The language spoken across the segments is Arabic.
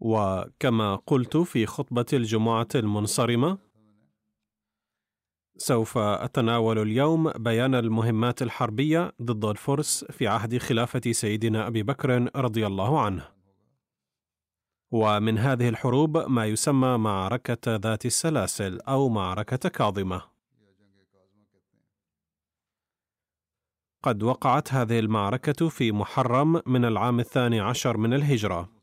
وكما قلت في خطبة الجمعة المنصرمة سوف أتناول اليوم بيان المهمات الحربية ضد الفرس في عهد خلافة سيدنا أبي بكر رضي الله عنه. ومن هذه الحروب ما يسمى معركة ذات السلاسل أو معركة كاظمة. قد وقعت هذه المعركة في محرم من العام الثاني عشر من الهجرة.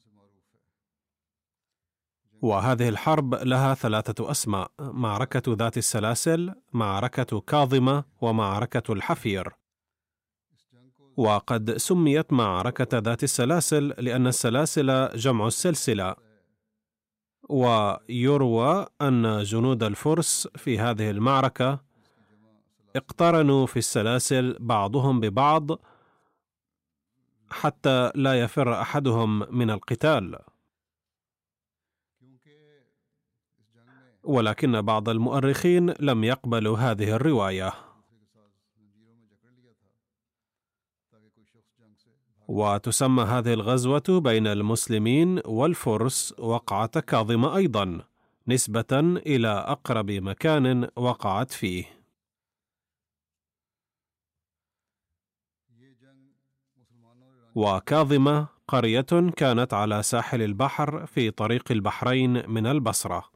وهذه الحرب لها ثلاثة أسماء: معركة ذات السلاسل، معركة كاظمة، ومعركة الحفير. وقد سميت معركة ذات السلاسل لأن السلاسل جمع السلسلة، ويروى أن جنود الفرس في هذه المعركة اقترنوا في السلاسل بعضهم ببعض حتى لا يفر أحدهم من القتال. ولكن بعض المؤرخين لم يقبلوا هذه الرواية. وتسمى هذه الغزوة بين المسلمين والفرس وقعه كاظمه أيضا نسبة إلى أقرب مكان وقعت فيه. وكاظمة قرية كانت على ساحل البحر في طريق البحرين من البصرة.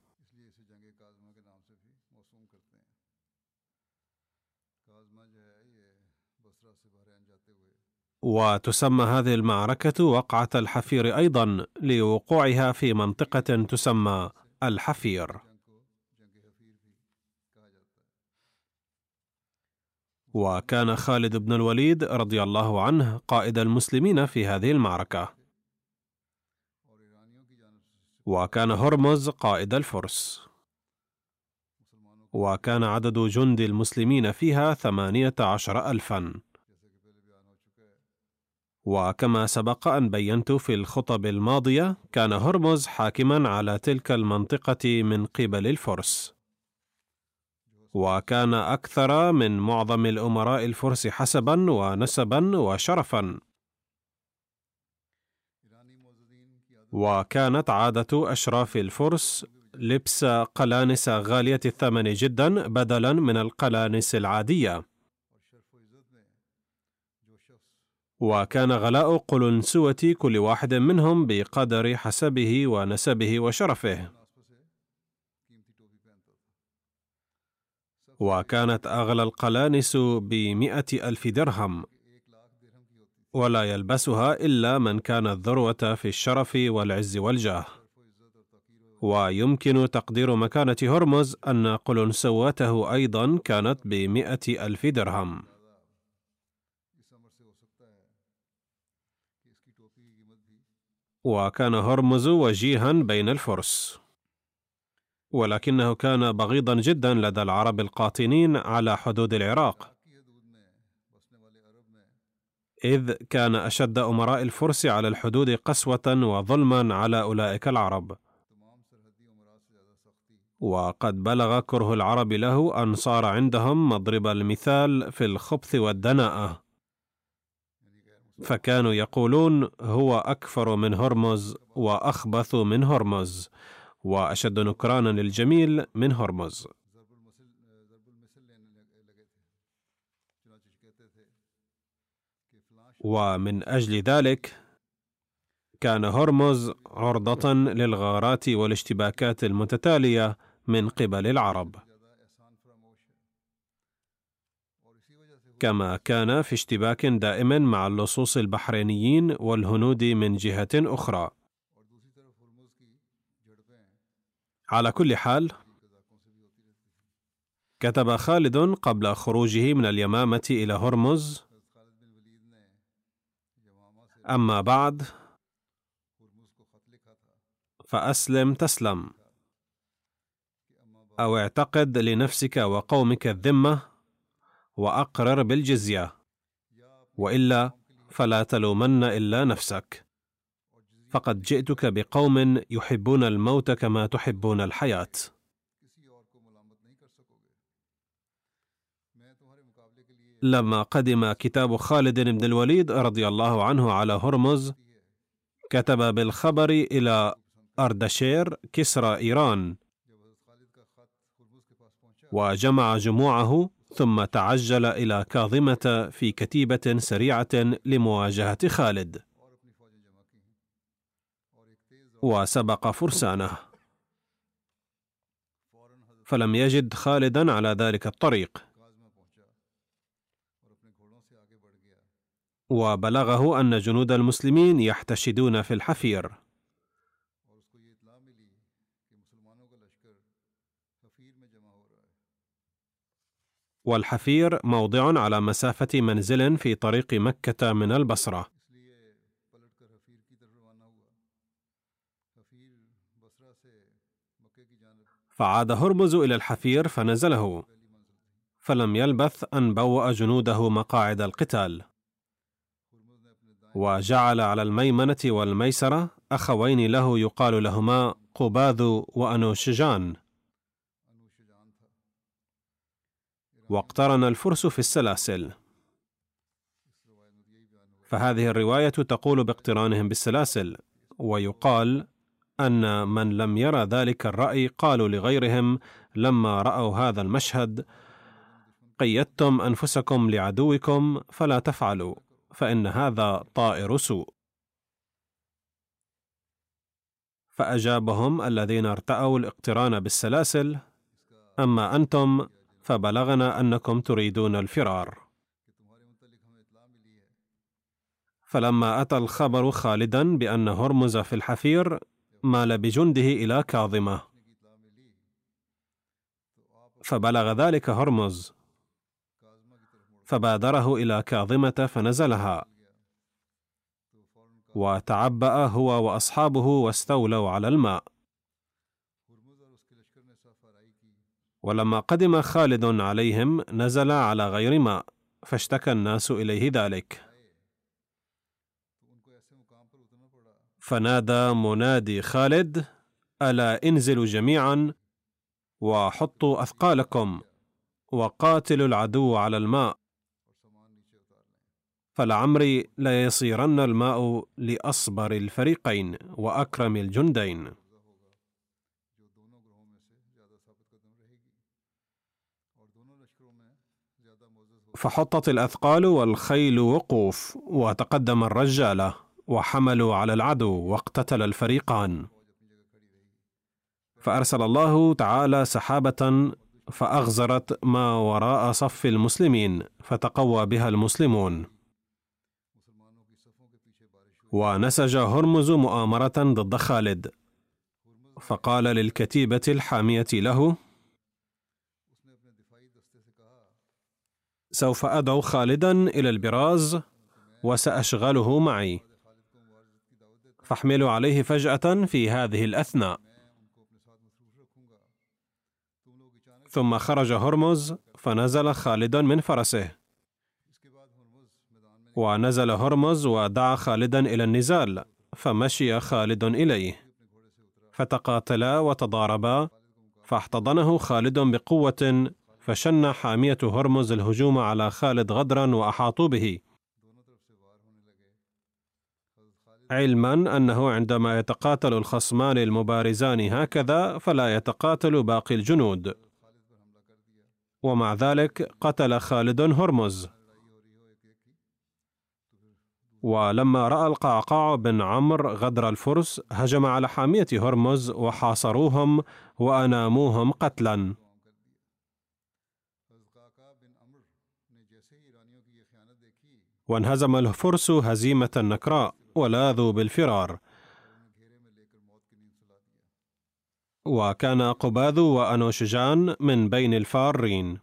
وتسمى هذه المعركة وقعة الحفير أيضا لوقوعها في منطقة تسمى الحفير. وكان خالد بن الوليد رضي الله عنه قائد المسلمين في هذه المعركة. وكان هرمز قائد الفرس. وكان عدد جند المسلمين فيها ثمانية عشر ألفاً. وكما سبق أن بينت في الخطب الماضية كان هرمز حاكما على تلك المنطقة من قبل الفرس وكان أكثر من معظم الأمراء الفرس حسبا ونسبا وشرفا وكانت عادة أشراف الفرس لبس قلانس غالية الثمن جدا بدلا من القلانس العادية. وكان غلاء قلنسوة كل واحد منهم بقدر حسبه ونسبه وشرفه. وكانت أغلى القلانس بمئة ألف درهم. ولا يلبسها إلا من كان الذروة في الشرف والعز والجاه. ويمكن تقدير مكانة هرمز أن قلنسوته أيضا كانت بمئة ألف درهم. وكان هرمز وجيها بين الفرس. ولكنه كان بغيضا جدا لدى العرب القاطنين على حدود العراق. إذ كان أشد أمراء الفرس على الحدود قسوة وظلما على أولئك العرب. وقد بلغ كره العرب له أن صار عندهم مضرب المثال في الخبث والدناءة. فكانوا يقولون هو أكفر من هرمز وأخبث من هرمز وأشد نكرانا للجميل من هرمز. ومن أجل ذلك كان هرمز عرضة للغارات والاشتباكات المتتالية من قبل العرب. كما كان في اشتباك دائم مع اللصوص البحرينيين والهنود من جهة أخرى. على كل حال كتب خالد قبل خروجه من اليمامة إلى هرمز. أما بعد فأسلم تسلم. أو اعتقد لنفسك وقومك الذمة وأقرر بالجزية وإلا فلا تلومن إلا نفسك. فقد جئتك بقوم يحبون الموت كما تحبون الحياة. لما قدم كتاب خالد بن الوليد رضي الله عنه على هرمز كتب بالخبر إلى أردشير كسرى إيران. وجمع جموعه ثم تعجل إلى كاظمة في كتيبة سريعة لمواجهة خالد. وسبق فرسانه. فلم يجد خالدا على ذلك الطريق. وبلغه أن جنود المسلمين يحتشدون في الحفير. والحفير موضع على مسافة منزل في طريق مكة من البصرة. فعاد هرمز إلى الحفير فنزله. فلم يلبث أن بوأ جنوده مقاعد القتال. وجعل على الميمنة والميسرة أخوين له يقال لهما قباذ وأنوشجان. واقترن الفرس في السلاسل. فهذه الرواية تقول باقترانهم بالسلاسل ويقال أن من لم يرى ذلك الرأي قالوا لغيرهم لما رأوا هذا المشهد قيدتم أنفسكم لعدوكم فلا تفعلوا فإن هذا طائر سوء. فأجابهم الذين ارتأوا الاقتران بالسلاسل أما أنتم فبلغنا أنكم تريدون الفرار. فلما أتى الخبر خالدا بأن هرمز في الحفير مال بجنده إلى كاظمة. فبلغ ذلك هرمز. فبادره إلى كاظمة فنزلها. وتعبأ هو وأصحابه واستولوا على الماء. ولما قدم خالد عليهم نزل على غير ماء فاشتكى الناس إليه ذلك. فنادى منادي خالد ألا انزلوا جميعا وحطوا أثقالكم وقاتلوا العدو على الماء. فلعمري ليصيرن الماء لأصبر الفريقين وأكرم الجندين. فحطت الأثقال والخيل وقوف وتقدم الرجالة وحملوا على العدو واقتتل الفريقان. فأرسل الله تعالى سحابة فأغزرت ما وراء صف المسلمين فتقوى بها المسلمون. ونسج هرمز مؤامرة ضد خالد. فقال للكتيبة الحامية له سوف أدعو خالدا إلى البراز وسأشغله معي. فاحملوا عليه فجأة في هذه الأثناء. ثم خرج هرمز فنزل خالد من فرسه. ونزل هرمز ودعا خالدا إلى النزال فمشي خالد إليه. فتقاتلا وتضاربا فاحتضنه خالد بقوة فشن حامية هرمز الهجوم على خالد غدرا وأحاطوا به. علما أنه عندما يتقاتل الخصمان المبارزان هكذا فلا يتقاتل باقي الجنود. ومع ذلك قتل خالد هرمز. ولما رأى القعقاع بن عمرو غدر الفرس هجم على حامية هرمز وحاصروهم وأناموهم قتلا. وانهزم الفرس هزيمة نكراء ولاذوا بالفرار. وكان قباذ وأنوشجان من بين الفارين.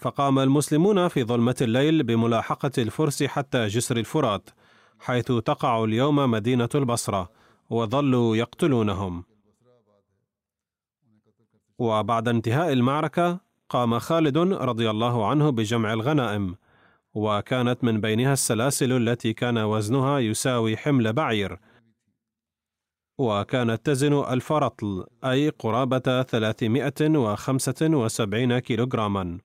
فقام المسلمون في ظلمة الليل بملاحقة الفرس حتى جسر الفرات حيث تقع اليوم مدينة البصرة وظلوا يقتلونهم. وبعد انتهاء المعركة قام خالد رضي الله عنه بجمع الغنائم وكانت من بينها السلاسل التي كان وزنها يساوي حمل بعير. وكانت تزن ألف رطل أي قرابة 375 كيلوغراما.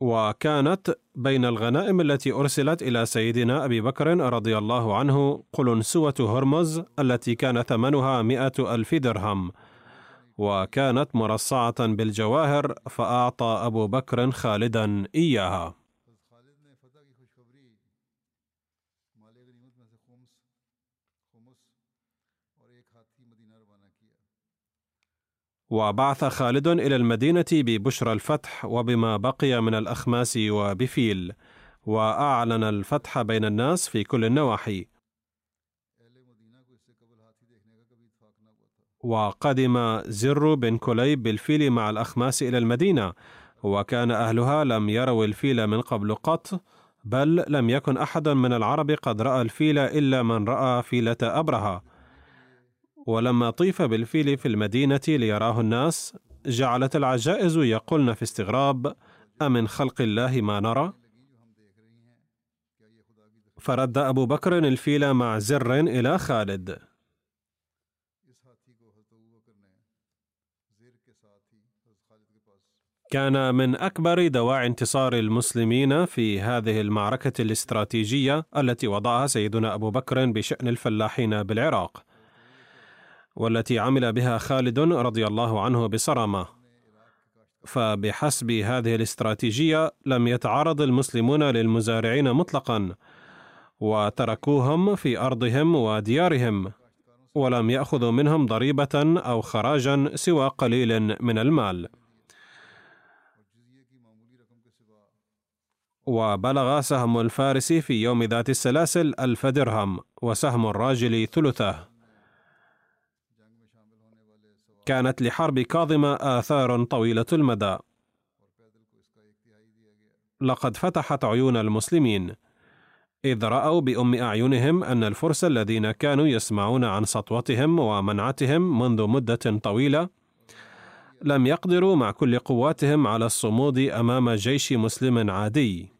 وكانت بين الغنائم التي أرسلت إلى سيدنا أبي بكر رضي الله عنه قلنسوة هرمز التي كان ثمنها مئة ألف درهم وكانت مرصعة بالجواهر فأعطى أبو بكر خالدا إياها. وبعث خالد إلى المدينة ببشرى الفتح وبما بقي من الأخماس وبفيل وأعلن الفتح بين الناس في كل النواحي. وقدم زر بن كليب بالفيل مع الأخماس إلى المدينة وكان أهلها لم يروا الفيل من قبل قط بل لم يكن أحد من العرب قد رأى الفيل إلا من رأى فيلة أبرهة. ولما طيف بالفيل في المدينة ليراه الناس جعلت العجائز يقولن في استغراب أمن خلق الله ما نرى؟ فرد أبو بكر الفيل مع زر إلى خالد كان من أكبر دواعي انتصار المسلمين في هذه المعركة الاستراتيجية التي وضعها سيدنا أبو بكر بشأن الفلاحين بالعراق والتي عمل بها خالد رضي الله عنه بصرامة. فبحسب هذه الاستراتيجية لم يتعرض المسلمون للمزارعين مطلقا وتركوهم في أرضهم وديارهم ولم يأخذوا منهم ضريبة أو خراجا سوى قليل من المال. وبلغ سهم الفارس في يوم ذات السلاسل ألف درهم وسهم الراجل ثلثه. كانت لحرب كاظمة آثار طويلة المدى. لقد فتحت عيون المسلمين إذ رأوا بأم أعينهم أن الفرس الذين كانوا يسمعون عن سطوتهم ومنعتهم منذ مدة طويلة لم يقدروا مع كل قواتهم على الصمود أمام جيش مسلم عادي.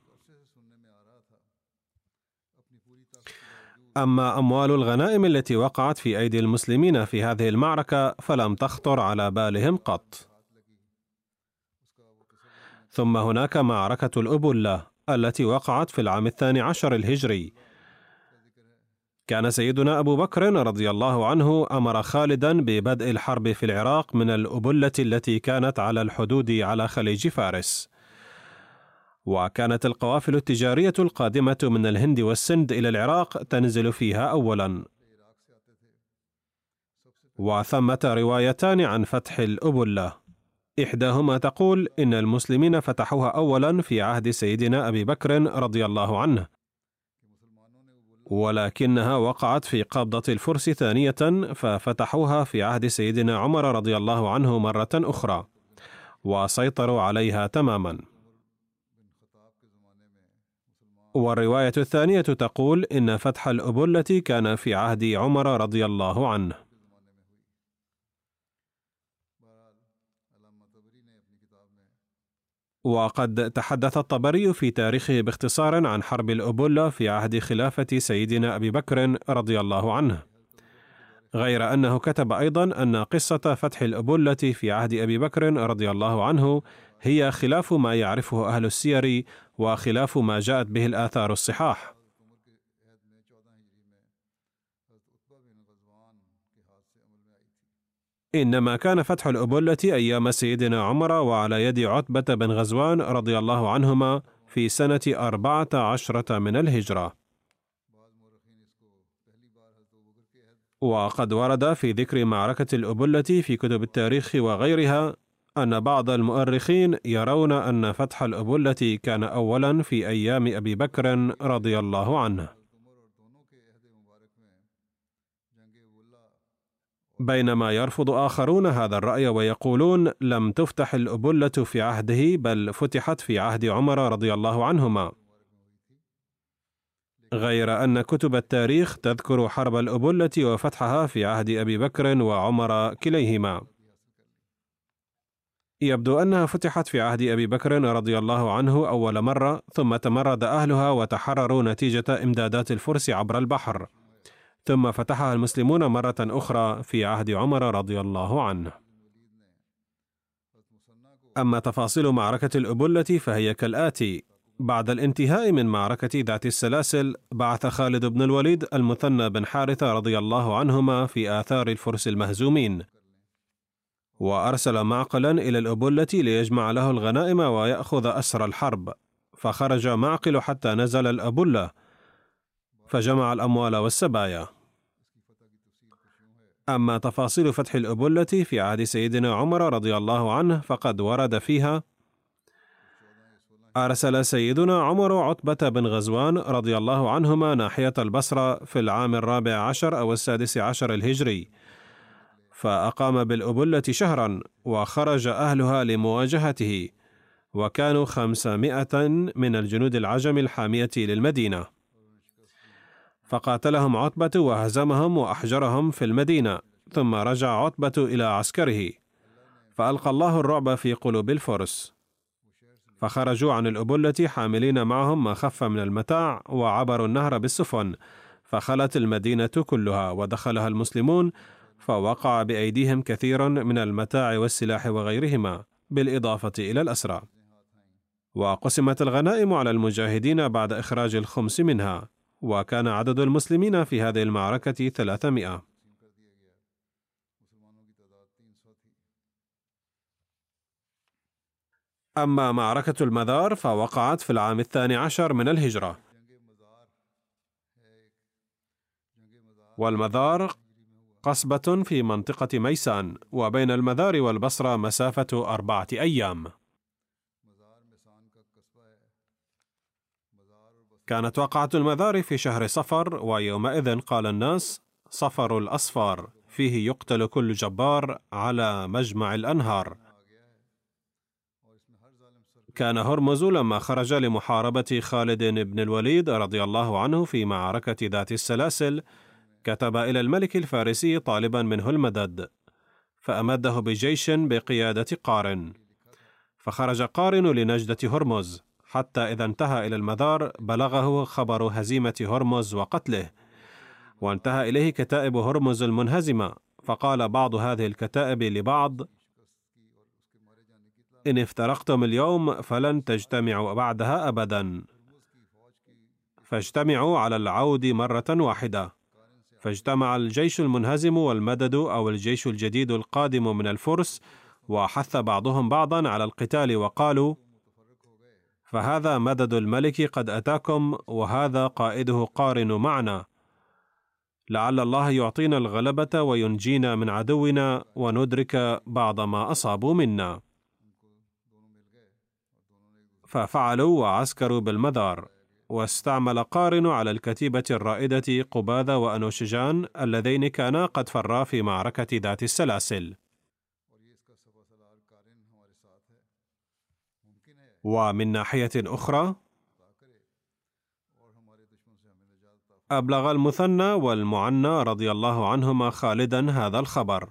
أما أموال الغنائم التي وقعت في أيدي المسلمين في هذه المعركة فلم تخطر على بالهم قط. ثم هناك معركة الأبلة التي وقعت في العام الثاني عشر الهجري. كان سيدنا أبو بكر رضي الله عنه أمر خالدا ببدء الحرب في العراق من الأبلة التي كانت على الحدود على خليج فارس. وكانت القوافل التجارية القادمة من الهند والسند إلى العراق تنزل فيها أولا. وثمة روايتان عن فتح الأبلة. إحداهما تقول إن المسلمين فتحوها أولا في عهد سيدنا أبي بكر رضي الله عنه ولكنها وقعت في قبضة الفرس ثانية ففتحوها في عهد سيدنا عمر رضي الله عنه مرة أخرى وسيطروا عليها تماما. والرواية الثانية تقول إن فتح الأبلة كان في عهد عمر رضي الله عنه. وقد تحدث الطبري في تاريخه باختصار عن حرب الأبولة في عهد خلافة سيدنا أبي بكر رضي الله عنه غير أنه كتب أيضا أن قصة فتح الأبولة في عهد أبي بكر رضي الله عنه هي خلاف ما يعرفه أهل السير وخلاف ما جاءت به الآثار الصحاح. إنما كان فتح الأبلة أيام سيدنا عمر وعلى يد عتبة بن غزوان رضي الله عنهما في سنة أربعة عشرة من الهجرة. وقد ورد في ذكر معركة الأبلة في كتب التاريخ وغيرها أن بعض المؤرخين يرون أن فتح الأبلة كان أولا في أيام أبي بكر رضي الله عنه. بينما يرفض آخرون هذا الرأي ويقولون لم تفتح الأبلة في عهده بل فتحت في عهد عمر رضي الله عنهما. غير أن كتب التاريخ تذكر حرب الأبلة وفتحها في عهد أبي بكر وعمر كليهما. يبدو أنها فتحت في عهد أبي بكر رضي الله عنه أول مرة ثم تمرد أهلها وتحرروا نتيجة إمدادات الفرس عبر البحر. ثم فتحها المسلمون مرة أخرى في عهد عمر رضي الله عنه. أما تفاصيل معركة الأبلة فهي كالآتي: بعد الانتهاء من معركة ذات السلاسل، بعث خالد بن الوليد المثنى بن حارثة رضي الله عنهما في آثار الفرس المهزومين، وأرسل معقلا إلى الأبلة ليجمع له الغنائم ويأخذ أسر الحرب، فخرج معقل حتى نزل الأبلة، فجمع الأموال والسبايا. أما تفاصيل فتح الأبلة في عهد سيدنا عمر رضي الله عنه فقد ورد فيها أرسل سيدنا عمر عتبة بن غزوان رضي الله عنهما ناحية البصرة في العام الرابع عشر أو السادس عشر الهجري فأقام بالأبلة شهرا وخرج أهلها لمواجهته وكانوا خمسمائة من الجنود العجم الحامية للمدينة. فقاتلهم عتبة وهزمهم وأحجرهم في المدينة ثم رجع عتبة إلى عسكره فألقى الله الرعب في قلوب الفرس. فخرجوا عن الأبلة حاملين معهم ما خف من المتاع وعبروا النهر بالسفن فخلت المدينة كلها ودخلها المسلمون فوقع بأيديهم كثير من المتاع والسلاح وغيرهما بالإضافة إلى الأسرى. وقسمت الغنائم على المجاهدين بعد إخراج الخمس منها وكان عدد المسلمين في هذه المعركة ثلاثمائة. أما معركة المذار فوقعت في العام الثاني عشر من الهجرة. والمذار قصبة في منطقة ميسان وبين المذار والبصرة مسافة أربعة أيام. كانت وقعة المذار في شهر صفر ويومئذ قال الناس صفر الأصفار. فيه يقتل كل جبار على مجمع الأنهار. كان هرمز لما خرج لمحاربة خالد بن الوليد رضي الله عنه في معركة ذات السلاسل كتب إلى الملك الفارسي طالبا منه المدد فأمده بجيش بقيادة قارن. فخرج قارن لنجدة هرمز. حتى إذا انتهى إلى المدار بلغه خبر هزيمة هرمز وقتله. وانتهى إليه كتائب هرمز المنهزمة. فقال بعض هذه الكتائب لبعض إن افترقتم اليوم فلن تجتمعوا بعدها أبدا. فاجتمعوا على العود مرة واحدة. فاجتمع الجيش المنهزم والمدد أو الجيش الجديد القادم من الفرس وحث بعضهم بعضا على القتال وقالوا فهذا مدد الملك قد أتاكم وهذا قائده قارن معنا. لعل الله يعطينا الغلبة وينجينا من عدونا وندرك بعض ما أصابوا منا. ففعلوا وعسكروا بالمدار. واستعمل قارن على الكتيبة الرائدة قباذة وأنوشجان اللذين كانا قد فرا في معركة ذات السلاسل. ومن ناحية أخرى أبلغ المثنى والمعنى رضي الله عنهما خالدا هذا الخبر.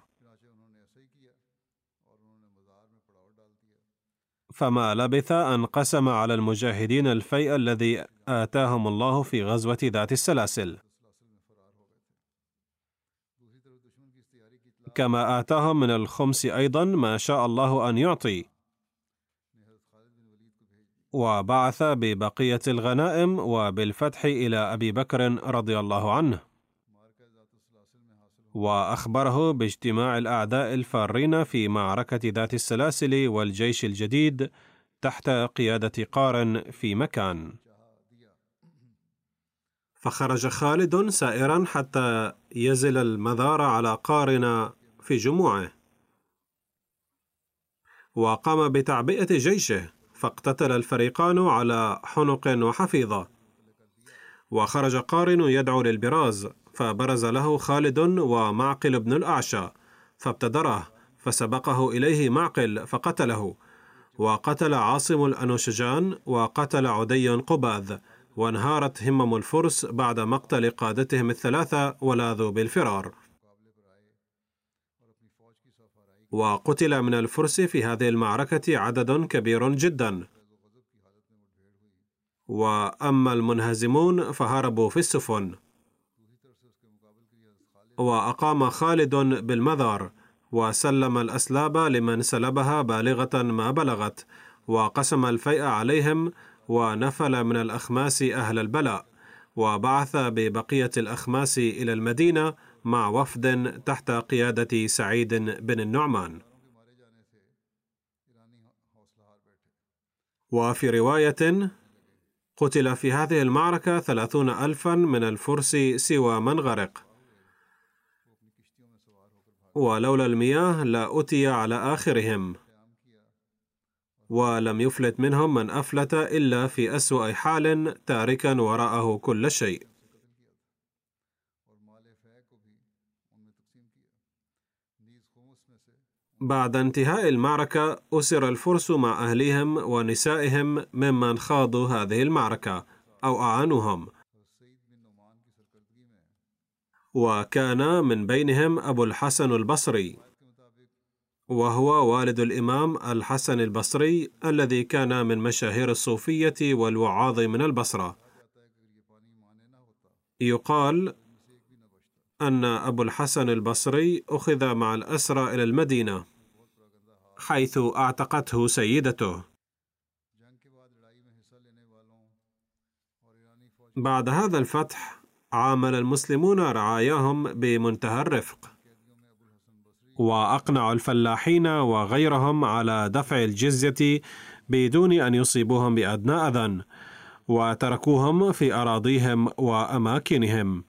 فما لبث أن قسم على المجاهدين الفيء الذي آتاهم الله في غزوة ذات السلاسل. كما آتاهم من الخمس أيضا ما شاء الله أن يعطي. وبعث ببقية الغنائم وبالفتح إلى أبي بكر رضي الله عنه. وأخبره باجتماع الأعداء الفارين في معركة ذات السلاسل والجيش الجديد تحت قيادة قارن في مكان. فخرج خالد سائرا حتى يزل المذار على قارن في جموعه. وقام بتعبئة جيشه فاقتتل الفريقان على حنق وحفيظة. وخرج قارن يدعو للبراز فبرز له خالد ومعقل بن الأعشى فابتدره فسبقه إليه معقل فقتله وقتل عاصم الأنوشجان وقتل عدي قباذ وانهارت همم الفرس بعد مقتل قادتهم الثلاثة ولاذوا بالفرار. وقتل من الفرس في هذه المعركة عدد كبير جدا. وأما المنهزمون فهربوا في السفن. وأقام خالد بالمذر وسلم الأسلاب لمن سلبها بالغة ما بلغت وقسم الفيء عليهم ونفل من الأخماس أهل البلاء وبعث ببقية الأخماس إلى المدينة مع وفد تحت قيادة سعيد بن النعمان. وفي رواية قتل في هذه المعركة ثلاثون ألفا من الفرس سوى من غرق. ولولا المياه لأتي على آخرهم. ولم يفلت منهم من أفلت إلا في أسوأ حال تاركا وراءه كل شيء. بعد انتهاء المعركة أسر الفرس مع أهليهم ونسائهم ممن خاضوا هذه المعركة أو أعانوهم. وكان من بينهم أبو الحسن البصري وهو والد الإمام الحسن البصري الذي كان من مشاهير الصوفية والوعاظ من البصرة. يقال أن أبو الحسن البصري أخذ مع الأسرى إلى المدينة حيث أعتقته سيدته. بعد هذا الفتح عامل المسلمون رعاياهم بمنتهى الرفق. واقنعوا الفلاحين وغيرهم على دفع الجزية بدون أن يصيبوهم بأدنى أذى وتركوهم في أراضيهم وأماكنهم.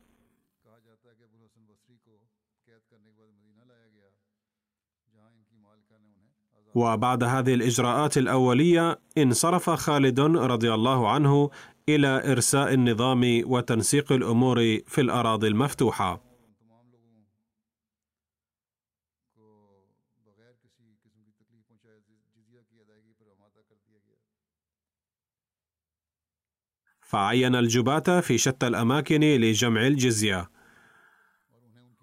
وبعد هذه الإجراءات الأولية انصرف خالد رضي الله عنه إلى إرساء النظام وتنسيق الأمور في الأراضي المفتوحة. فعين الجباة في شتى الأماكن لجمع الجزية.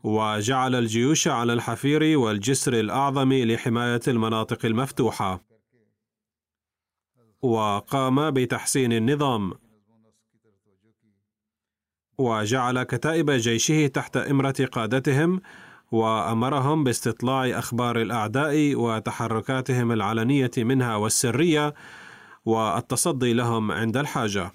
وجعل الجيوش على الحفير والجسر الأعظم لحماية المناطق المفتوحة. وقام بتحسين النظام. وجعل كتائب جيشه تحت إمرة قادتهم وأمرهم باستطلاع أخبار الأعداء وتحركاتهم العلنية منها والسرية والتصدي لهم عند الحاجة.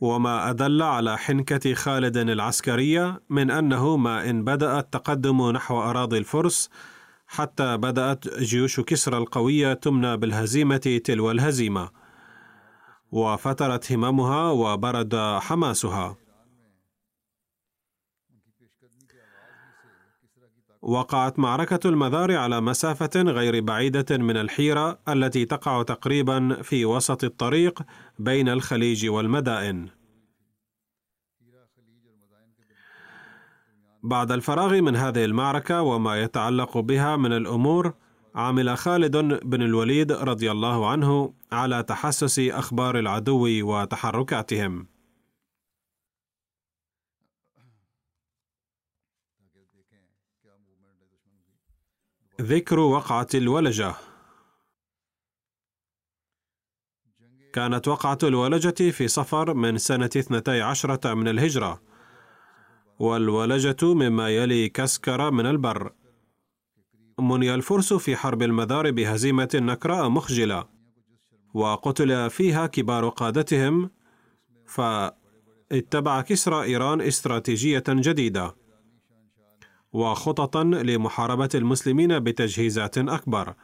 وما أدل على حنكة خالد العسكرية من أنه ما إن بدأ التقدم نحو أراضي الفرس حتى بدأت جيوش كسرى القوية تمنى بالهزيمة تلو الهزيمة وفترت هممها وبرد حماسها وقعت معركة المذار على مسافة غير بعيدة من الحيرة التي تقع تقريبا في وسط الطريق بين الخليج والمدائن. بعد الفراغ من هذه المعركة وما يتعلق بها من الأمور، عمل خالد بن الوليد رضي الله عنه على تحسس أخبار العدو وتحركاتهم. ذكر وقعة الولجة كانت وقعة الولجة في صفر من سنة اثنتي عشرة من الهجرة والولجة مما يلي كسكر من البر. مني الفرس في حرب المذار بهزيمة نكراء مخجلة وقتل فيها كبار قادتهم فاتبع كسرى إيران استراتيجية جديدة وخططا لمحاربة المسلمين بتجهيزات أكبر.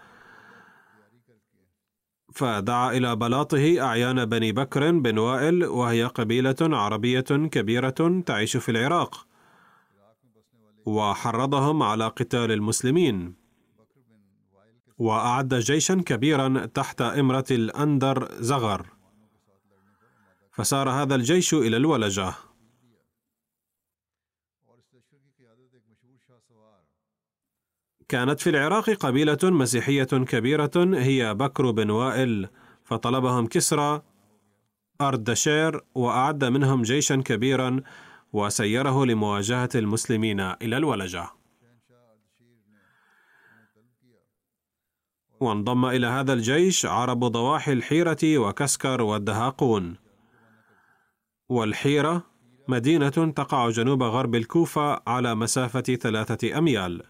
فدعا إلى بلاطه أعيان بني بكر بن وائل وهي قبيلة عربية كبيرة تعيش في العراق. وحرضهم على قتال المسلمين. وأعد جيشا كبيرا تحت إمرة الأندر زغر. فسار هذا الجيش إلى الولجة. كانت في العراق قبيلة مسيحية كبيرة هي بكر بن وائل. فطلبهم كسرى أردشير وأعد منهم جيشا كبيرا وسيره لمواجهة المسلمين إلى الولجة. وانضم إلى هذا الجيش عرب ضواحي الحيرة وكسكر والدهاقون. والحيرة مدينة تقع جنوب غرب الكوفة على مسافة ثلاثة أميال.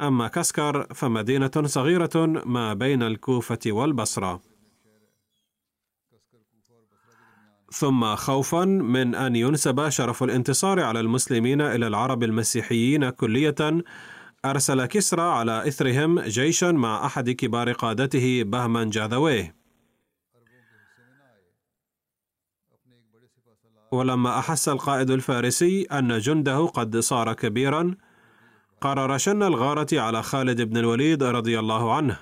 أما كسكر فمدينة صغيرة ما بين الكوفة والبصرة. ثم خوفا من أن ينسب شرف الانتصار على المسلمين إلى العرب المسيحيين كلية أرسل كسرى على إثرهم جيشا مع أحد كبار قادته بهمن جاذويه. ولما أحس القائد الفارسي أن جنده قد صار كبيرا قرر شن الغارة على خالد بن الوليد رضي الله عنه.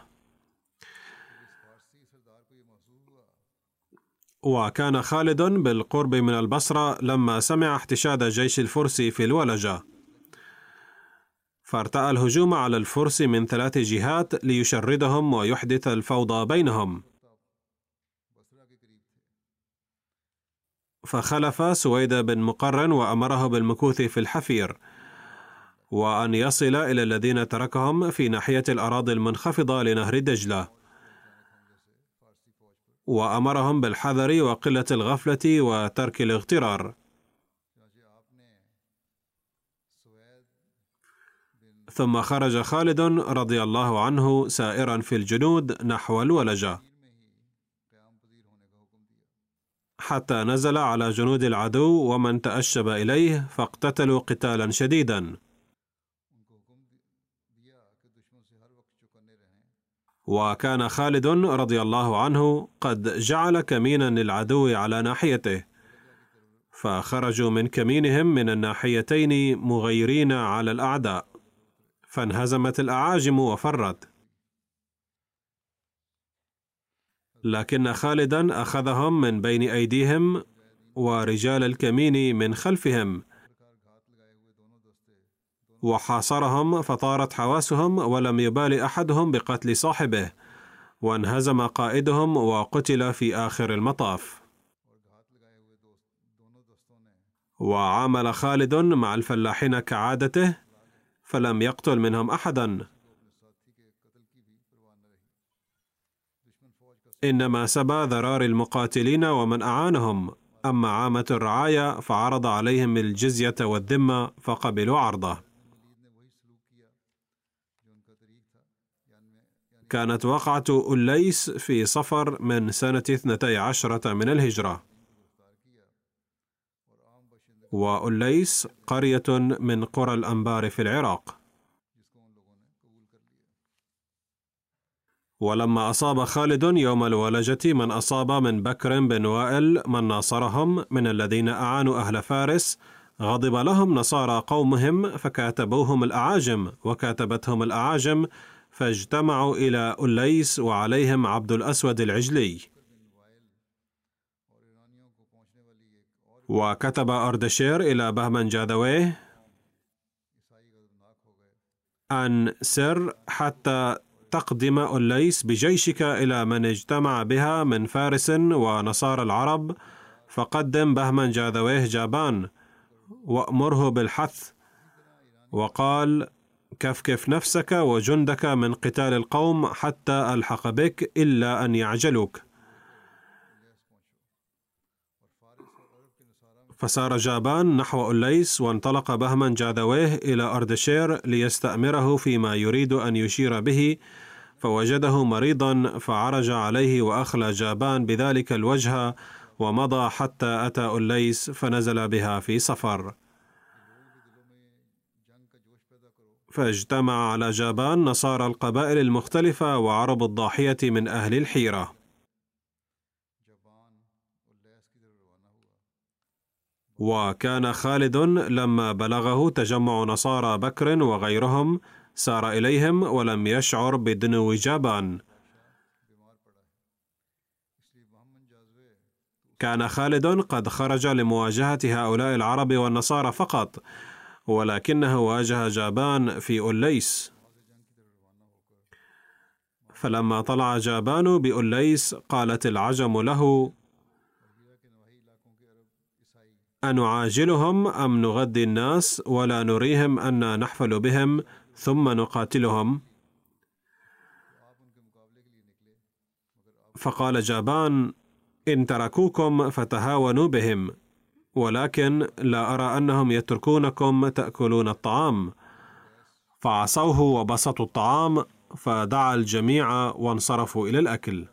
وكان خالد بالقرب من البصرة لما سمع احتشاد جيش الفرس في الولجة. فارتأى الهجوم على الفرس من ثلاث جهات ليشردهم ويحدث الفوضى بينهم. فخلف سويد بن مقرن وأمره بالمكوث في الحفير. وأن يصل إلى الذين تركهم في ناحية الأراضي المنخفضة لنهر دجلة. وأمرهم بالحذر وقلة الغفلة وترك الاغترار. ثم خرج خالد رضي الله عنه سائرا في الجنود نحو الولجة. حتى نزل على جنود العدو ومن تأشب إليه فاقتتلوا قتالا شديدا. وكان خالد رضي الله عنه قد جعل كمينا للعدو على ناحيته. فخرجوا من كمينهم من الناحيتين مغيرين على الأعداء. فانهزمت الأعاجم وفرت. لكن خالدا أخذهم من بين أيديهم ورجال الكمين من خلفهم. وحاصرهم فطارت حواسهم ولم يبال أحدهم بقتل صاحبه. وانهزم قائدهم وقتل في آخر المطاف. وعامل خالد مع الفلاحين كعادته فلم يقتل منهم احدا. إنما سبى ذرار المقاتلين ومن أعانهم. أما عامة الرعايا فعرض عليهم الجزية والذمة فقبلوا عرضه. كانت وقعة أليس في صفر من سنة اثنتي عشرة من الهجرة. وأليس قرية من قرى الأنبار في العراق. ولما أصاب خالد يوم الولجة من أصاب من بكر بن وائل من ناصرهم من الذين أعانوا أهل فارس غضب لهم نصارى قومهم فكاتبوهم الأعاجم وكاتبتهم الأعاجم فاجتمعوا إلى أليس وعليهم عبد الأسود العجلي. وكتب أردشير إلى بهمن جاذويه أن سر حتى تقدم أليس بجيشك إلى من اجتمع بها من فارس ونصارى العرب فقدم بهمن جاذويه جابان وأمره بالحث وقال كفكف نفسك وجندك من قتال القوم حتى ألحق بك إلا أن يعجلوك. فسار جابان نحو أليس وانطلق بهما جاذويه إلى أردشير ليستأمره فيما يريد أن يشير به فوجده مريضا فعرج عليه وأخلى جابان بذلك الوجه ومضى حتى أتى أليس فنزل بها في سفر فاجتمع على جابان نصارى القبائل المختلفة وعرب الضاحية من أهل الحيرة. وكان خالد لما بلغه تجمع نصارى بكر وغيرهم سار إليهم ولم يشعر بدنو جابان كان خالد قد خرج لمواجهة هؤلاء العرب والنصارى فقط ولكنه واجه جابان في أليس فلما طلع جابان بأليس قالت العجم له أنعاجلهم أم نغذي الناس ولا نريهم أن نحفل بهم ثم نقاتلهم؟ فقال جابان إن تركوكم فتهاونوا بهم. ولكن لا أرى أنهم يتركونكم تأكلون الطعام. فعصوه وبسطوا الطعام فدعا الجميع وانصرفوا إلى الأكل.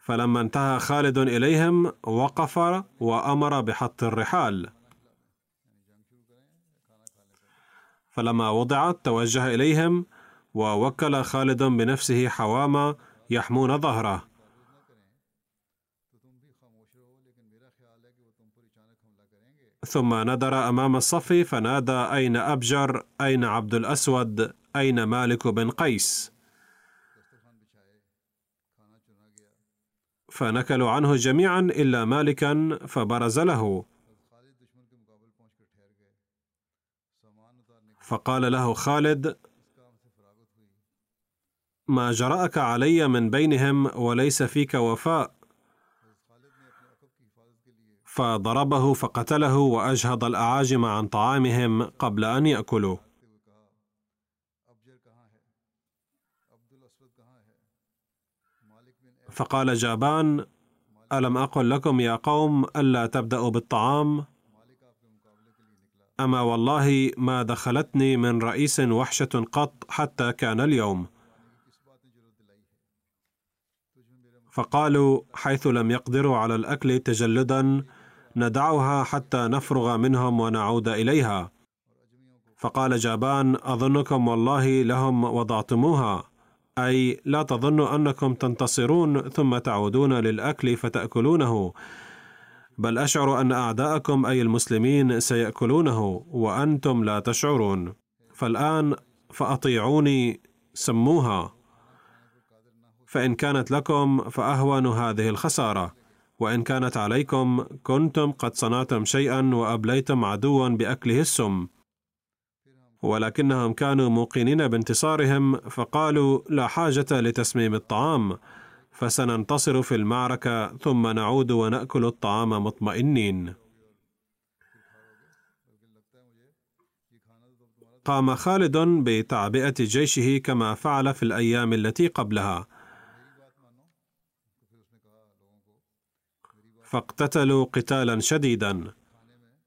فلما انتهى خالد إليهم وقف وأمر بحط الرحال. فلما وضعت توجه إليهم ووكل خالد بنفسه حوامة يحمون ظهره. ثم ندر أمام الصف فنادى أين أبجر أين عبد الأسود أين مالك بن قيس؟ فنكلوا عنه جميعا إلا مالكا فبرز له فقال له خالد ما جرأك علي من بينهم وليس فيك وفاء. فضربه فقتله وأجهض الأعاجم عن طعامهم قبل أن يأكلوا. فقال جابان ألم أقل لكم يا قوم ألا تبدأوا بالطعام؟ أما والله ما دخلتني من رئيس وحشة قط حتى كان اليوم. فقالوا حيث لم يقدروا على الأكل تجلدا ندعها حتى نفرغ منهم ونعود إليها. فقال جابان أظنكم والله لهم وضعتموها. أي لا تظنوا أنكم تنتصرون ثم تعودون للأكل فتأكلونه. بل أشعر أن أعداءكم أي المسلمين سيأكلونه وأنتم لا تشعرون. فالآن فأطيعوني سموها. فإن كانت لكم فأهون هذه الخسارة. وإن كانت عليكم كنتم قد صنعتم شيئا وأبليتم عدوا بأكله السم. ولكنهم كانوا موقنين بانتصارهم فقالوا لا حاجة لتسميم الطعام. فسننتصر في المعركة ثم نعود ونأكل الطعام مطمئنين. قام خالد بتعبئة جيشه كما فعل في الأيام التي قبلها. فاقتتلوا قتالا شديدا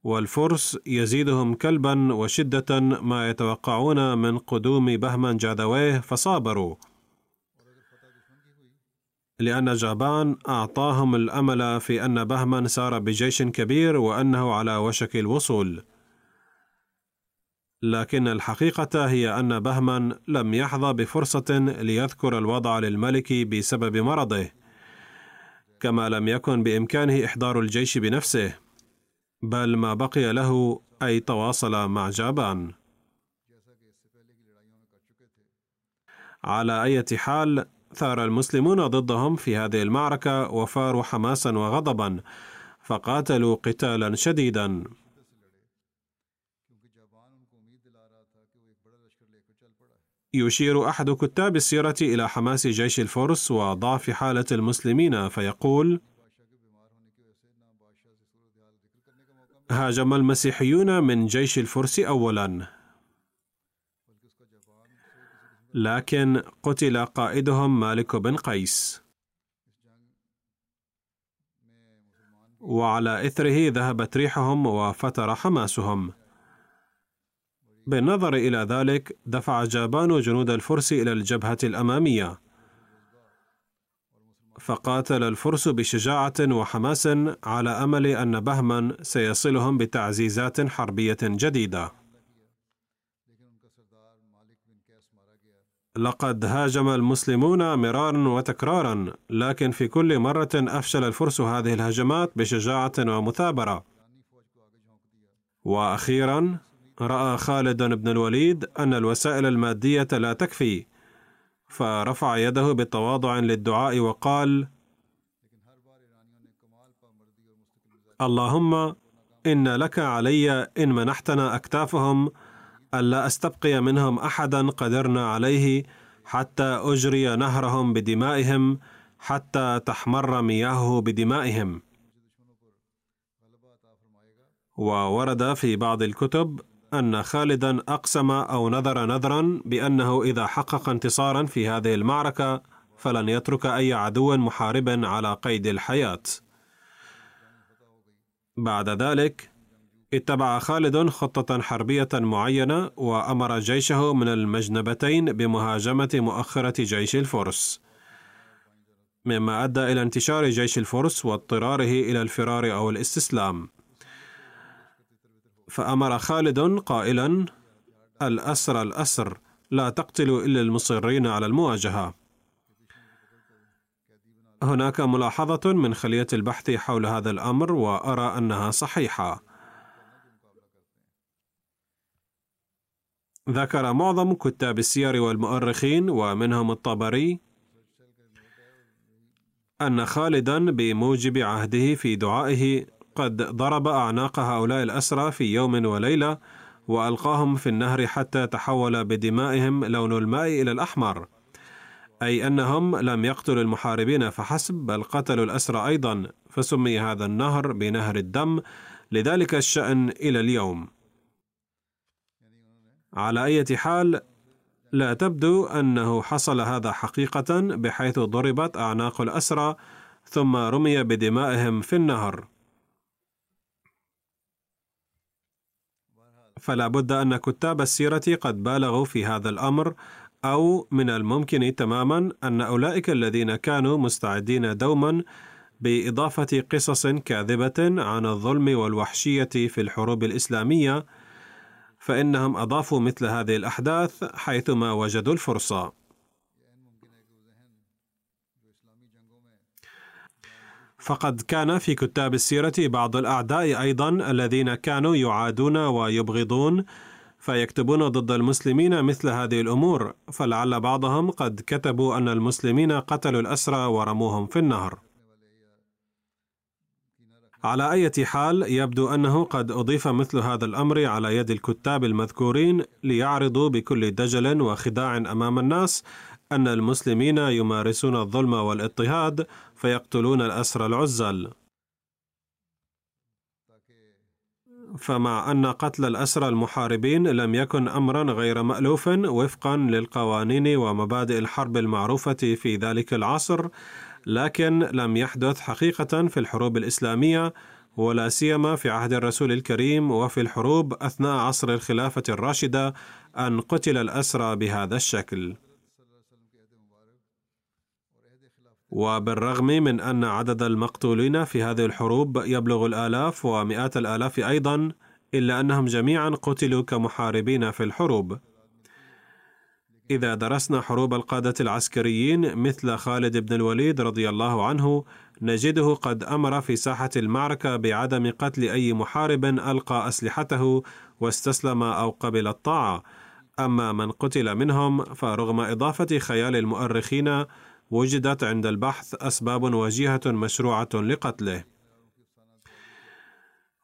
والفرس يزيدهم كلبا وشدة ما يتوقعون من قدوم بهمن جادويه فصابروا. لأن جابان أعطاهم الأمل في أن بهمن سار بجيش كبير وأنه على وشك الوصول. لكن الحقيقة هي أن بهمن لم يحظى بفرصة ليذكر الوضع للملك بسبب مرضه. كما لم يكن بإمكانه إحضار الجيش بنفسه بل ما بقي له أي تواصل مع جابان. على أي حال ثار المسلمون ضدهم في هذه المعركة وفاروا حماسا وغضبا فقاتلوا قتالا شديدا. يشير أحد كتاب السيرة إلى حماس جيش الفرس وضعف حالة المسلمين فيقول هاجم المسيحيون من جيش الفرس اولا. لكن قتل قائدهم مالك بن قيس. وعلى إثره ذهبت ريحهم وفتر حماسهم. بالنظر إلى ذلك دفع جابان جنود الفرس إلى الجبهة الأمامية. فقاتل الفرس بشجاعة وحماس على أمل أن بهما سيصلهم بتعزيزات حربية جديدة. لقد هاجم المسلمون مرارا وتكرارا لكن في كل مرة أفشل الفرس هذه الهجمات بشجاعة ومثابرة. وأخيرا رأى خالد بن الوليد أن الوسائل المادية لا تكفي فرفع يده بتواضع للدعاء وقال اللهم إن لك علي إن منحتنا أكتافهم ألا أستبقي منهم أحدا قدرنا عليه حتى أجري نهرهم بدمائهم حتى تحمر مياهه بدمائهم. وورد في بعض الكتب أن خالدا أقسم أو نذر نذرا بأنه إذا حقق انتصارا في هذه المعركة فلن يترك أي عدو محارب على قيد الحياة. بعد ذلك اتبع خالد خطة حربية معينة وأمر جيشه من المجنبتين بمهاجمة مؤخرة جيش الفرس. مما أدى إلى انتشار جيش الفرس واضطراره إلى الفرار أو الاستسلام. فأمر خالد قائلا: الأسر الأسر لا تقتلوا إلا المصرين على المواجهة. هناك ملاحظة من خلية البحث حول هذا الأمر وأرى أنها صحيحة. ذكر معظم كتاب السير والمؤرخين ومنهم الطبري أن خالدا بموجب عهده في دعائه قد ضرب أعناق هؤلاء الأسرى في يوم وليلة وألقاهم في النهر حتى تحول بدمائهم لون الماء إلى الأحمر. أي أنهم لم يقتلوا المحاربين فحسب بل قتلوا الأسرى أيضا فسمي هذا النهر بنهر الدم لذلك الشأن إلى اليوم. على أي حال لا تبدو أنه حصل هذا حقيقة بحيث ضربت أعناق الأسرى ثم رمي بدمائهم في النهر. فلا بد أن كتاب السيرة قد بالغوا في هذا الأمر أو من الممكن تماما أن أولئك الذين كانوا مستعدين دوما بإضافة قصص كاذبة عن الظلم والوحشية في الحروب الإسلامية فإنهم أضافوا مثل هذه الأحداث حيثما وجدوا الفرصة. فقد كان في كتاب السيرة بعض الأعداء أيضا الذين كانوا يعادون ويبغضون فيكتبون ضد المسلمين مثل هذه الأمور فلعل بعضهم قد كتبوا أن المسلمين قتلوا الأسرى ورموهم في النهر. على أي حال يبدو أنه قد أضيف مثل هذا الأمر على يد الكتاب المذكورين ليعرضوا بكل دجل وخداع أمام الناس أن المسلمين يمارسون الظلم والاضطهاد فيقتلون الأسرى العزل فمع أن قتل الأسرى المحاربين لم يكن أمرا غير مألوف وفقا للقوانين ومبادئ الحرب المعروفة في ذلك العصر لكن لم يحدث حقيقة في الحروب الإسلامية ولا سيما في عهد الرسول الكريم وفي الحروب أثناء عصر الخلافة الراشدة أن قتل الأسرى بهذا الشكل. وبالرغم من أن عدد المقتولين في هذه الحروب يبلغ الآلاف ومئات الآلاف أيضا إلا أنهم جميعا قتلوا كمحاربين في الحروب. إذا درسنا حروب القادة العسكريين مثل خالد بن الوليد رضي الله عنه نجده قد أمر في ساحة المعركة بعدم قتل أي محارب ألقى أسلحته واستسلم أو قبل الطاعة. أما من قتل منهم فرغم إضافة خيال المؤرخين وجدت عند البحث أسباب وجيهة مشروعة لقتله.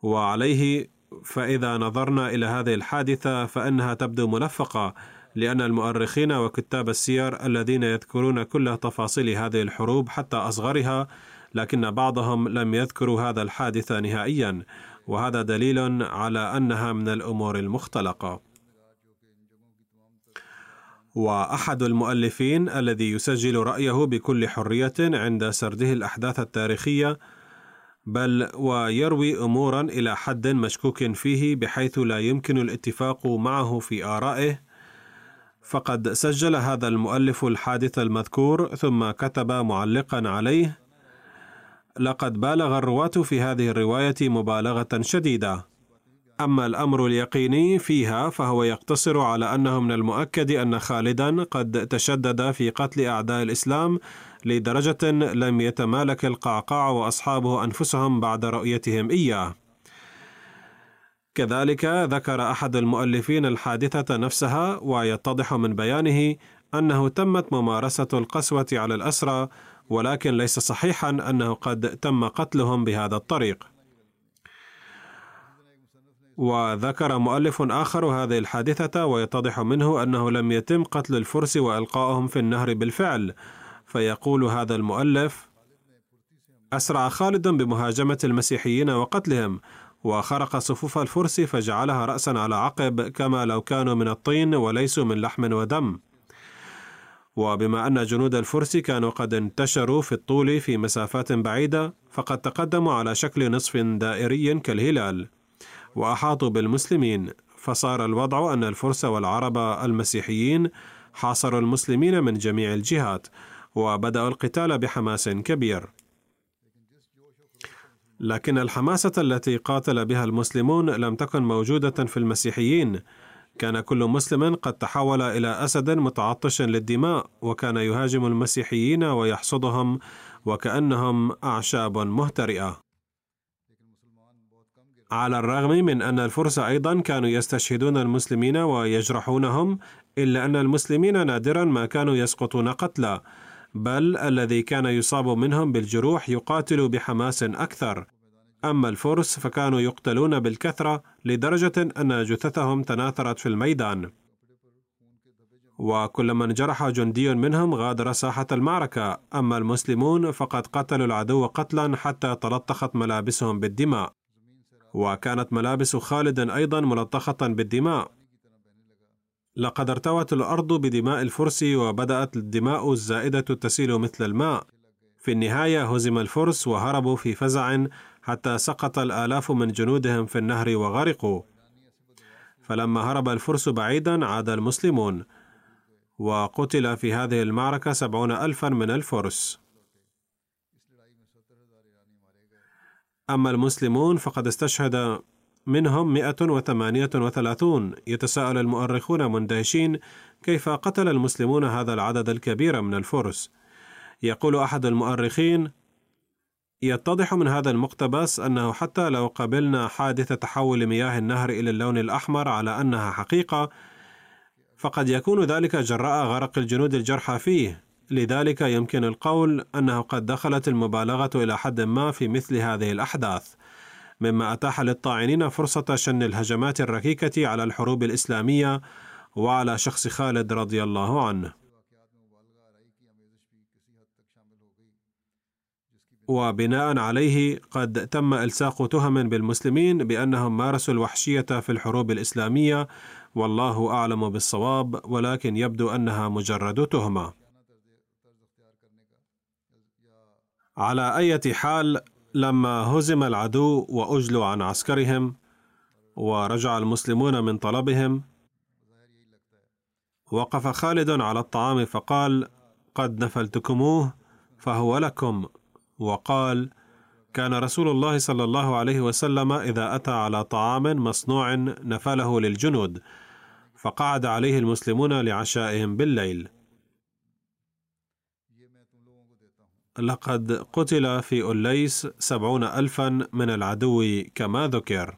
وعليه فإذا نظرنا إلى هذه الحادثة فإنها تبدو ملفقة لأن المؤرخين وكتاب السير الذين يذكرون كل تفاصيل هذه الحروب حتى أصغرها لكن بعضهم لم يذكروا هذا الحادث نهائيا وهذا دليل على أنها من الأمور المختلقة. وأحد المؤلفين الذي يسجل رأيه بكل حرية عند سرده الأحداث التاريخية بل ويروي أمورا إلى حد مشكوك فيه بحيث لا يمكن الاتفاق معه في آرائه. فقد سجل هذا المؤلف الحادث المذكور ثم كتب معلقا عليه لقد بالغ الرواة في هذه الرواية مبالغة شديدة. أما الأمر اليقيني فيها فهو يقتصر على أنه من المؤكد أن خالدا قد تشدد في قتل أعداء الإسلام لدرجة لم يتمالك القعقاع وأصحابه أنفسهم بعد رؤيتهم إياه. كذلك ذكر أحد المؤلفين الحادثة نفسها ويتضح من بيانه أنه تمت ممارسة القسوة على الأسرى ولكن ليس صحيحا أنه قد تم قتلهم بهذا الطريق. وذكر مؤلف آخر هذه الحادثة ويتضح منه أنه لم يتم قتل الفرس وإلقائهم في النهر بالفعل فيقول هذا المؤلف أسرع خالد بمهاجمة المسيحيين وقتلهم وخرق صفوف الفرس فجعلها رأسا على عقب كما لو كانوا من الطين وليسوا من لحم ودم. وبما أن جنود الفرس كانوا قد انتشروا في الطول في مسافات بعيدة فقد تقدموا على شكل نصف دائري كالهلال. وأحاطوا بالمسلمين فصار الوضع أن الفرس والعرب المسيحيين حاصروا المسلمين من جميع الجهات وبدأوا القتال بحماس كبير. لكن الحماسة التي قاتل بها المسلمون لم تكن موجودة في المسيحيين. كان كل مسلم قد تحول إلى أسد متعطش للدماء وكان يهاجم المسيحيين ويحصدهم وكأنهم أعشاب مهترئة. على الرغم من أن الفرس أيضا كانوا يستشهدون المسلمين ويجرحونهم إلا أن المسلمين نادرا ما كانوا يسقطون قتلى بل الذي كان يصاب منهم بالجروح يقاتل بحماس أكثر. أما الفرس فكانوا يقتلون بالكثرة لدرجة أن جثثهم تناثرت في الميدان. وكلما انجرح جندي منهم غادر ساحة المعركة. أما المسلمون فقد قتلوا العدو قتلا حتى تلطخت ملابسهم بالدماء. وكانت ملابس خالد أيضا ملطخة بالدماء. لقد ارتوت الأرض بدماء الفرس وبدأت الدماء الزائدة تسيل مثل الماء. في النهاية هزم الفرس وهربوا في فزع حتى سقط الآلاف من جنودهم في النهر وغرقوا. فلما هرب الفرس بعيدا عاد المسلمون وقتل في هذه المعركة سبعون ألفا من الفرس. أما المسلمون فقد استشهد منهم 138 يتساءل المؤرخون مندهشين كيف قتل المسلمون هذا العدد الكبير من الفرس. يقول أحد المؤرخين يتضح من هذا المقتبس أنه حتى لو قبلنا حادث تحول مياه النهر إلى اللون الأحمر على أنها حقيقة فقد يكون ذلك جراء غرق الجنود الجرحى فيه. لذلك يمكن القول أنه قد دخلت المبالغة إلى حد ما في مثل هذه الأحداث مما أتاح للطاعنين فرصة شن الهجمات الركيكة على الحروب الإسلامية وعلى شخص خالد رضي الله عنه. وبناء عليه قد تم إلساق تهم بالمسلمين بأنهم مارسوا الوحشية في الحروب الإسلامية والله أعلم بالصواب ولكن يبدو أنها مجرد تهمة. على أي حال لما هزم العدو وأجلوا عن عسكرهم ورجع المسلمون من طلبهم وقف خالد على الطعام فقال قد نفلتكموه فهو لكم. وقال كان رسول الله صلى الله عليه وسلم إذا أتى على طعام مصنوع نفله للجنود فقعد عليه المسلمون لعشائهم بالليل. لقد قتل في أليس سبعون ألفا من العدو كما ذكر.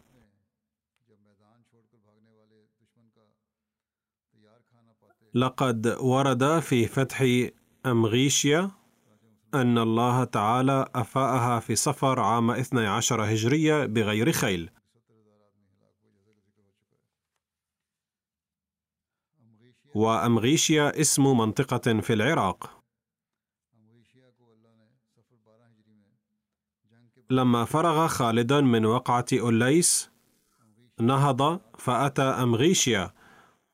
لقد ورد في فتح أمغيشيا أن الله تعالى أفاءها في صفر عام 12 هجرية بغير خيل. وأمغيشيا اسم منطقة في العراق. لما فرغ خالد من وقعة أوليس نهض فأتى أمغيشيا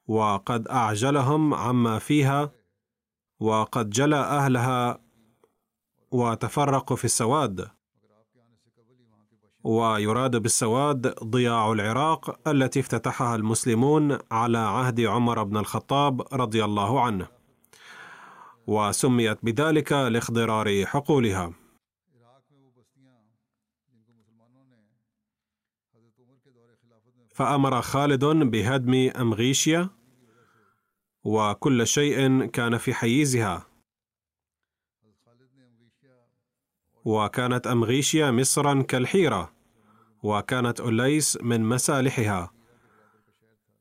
وقد أعجلهم عما فيها وقد جلى أهلها وتفرقوا في السواد. ويراد بالسواد ضياع العراق التي افتتحها المسلمون على عهد عمر بن الخطاب رضي الله عنه وسميت بذلك لاخضرار حقولها. فأمر خالد بهدم أمغيشيا وكل شيء كان في حيزها وكانت أمغيشيا مصرا كالحيرة وكانت أوليس من مسالحها.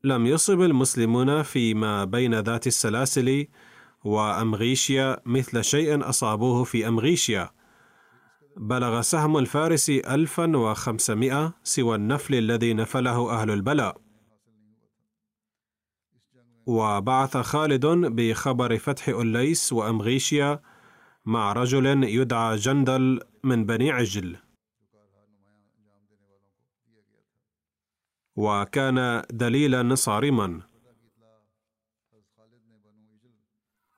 لم يصب المسلمون فيما بين ذات السلاسل وأمغيشيا مثل شيء أصابوه في أمغيشيا. بلغ سهم الفارس ألفا وخمسمائة سوى النفل الذي نفله أهل البلاء. وبعث خالد بخبر فتح أليس وأمغيشيا مع رجل يدعى جندل من بني عجل. وكان دليلا صارما.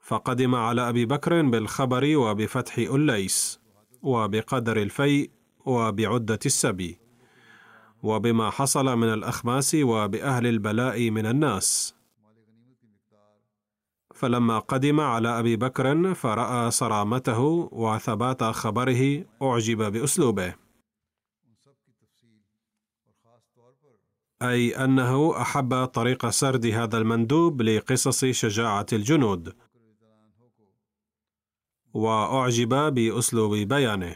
فقدم على أبي بكر بالخبر وبفتح الليس وبقدر الفيء وبعدة السبي وبما حصل من الأخماس وبأهل البلاء من الناس. فلما قدم على أبي بكر فرأى صرامته وثبات خبره أعجب بأسلوبه. أي أنه أحب طريق سرد هذا المندوب لقصص شجاعة الجنود. وأعجب بأسلوب بيانه.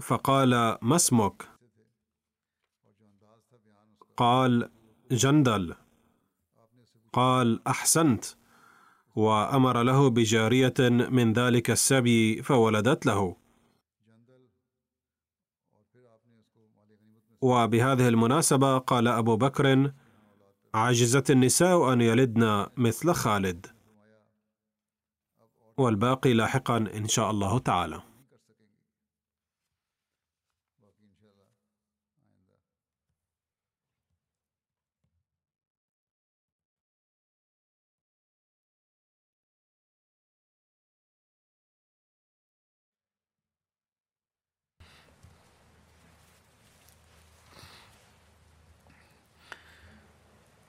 فقال ما اسمك؟ قال جندل. قال أحسنت. وأمر له بجارية من ذلك السبي فولدت له. وبهذه المناسبة قال أبو بكر عجزت النساء أن يلدن مثل خالد. والباقي لاحقا إن شاء الله تعالى.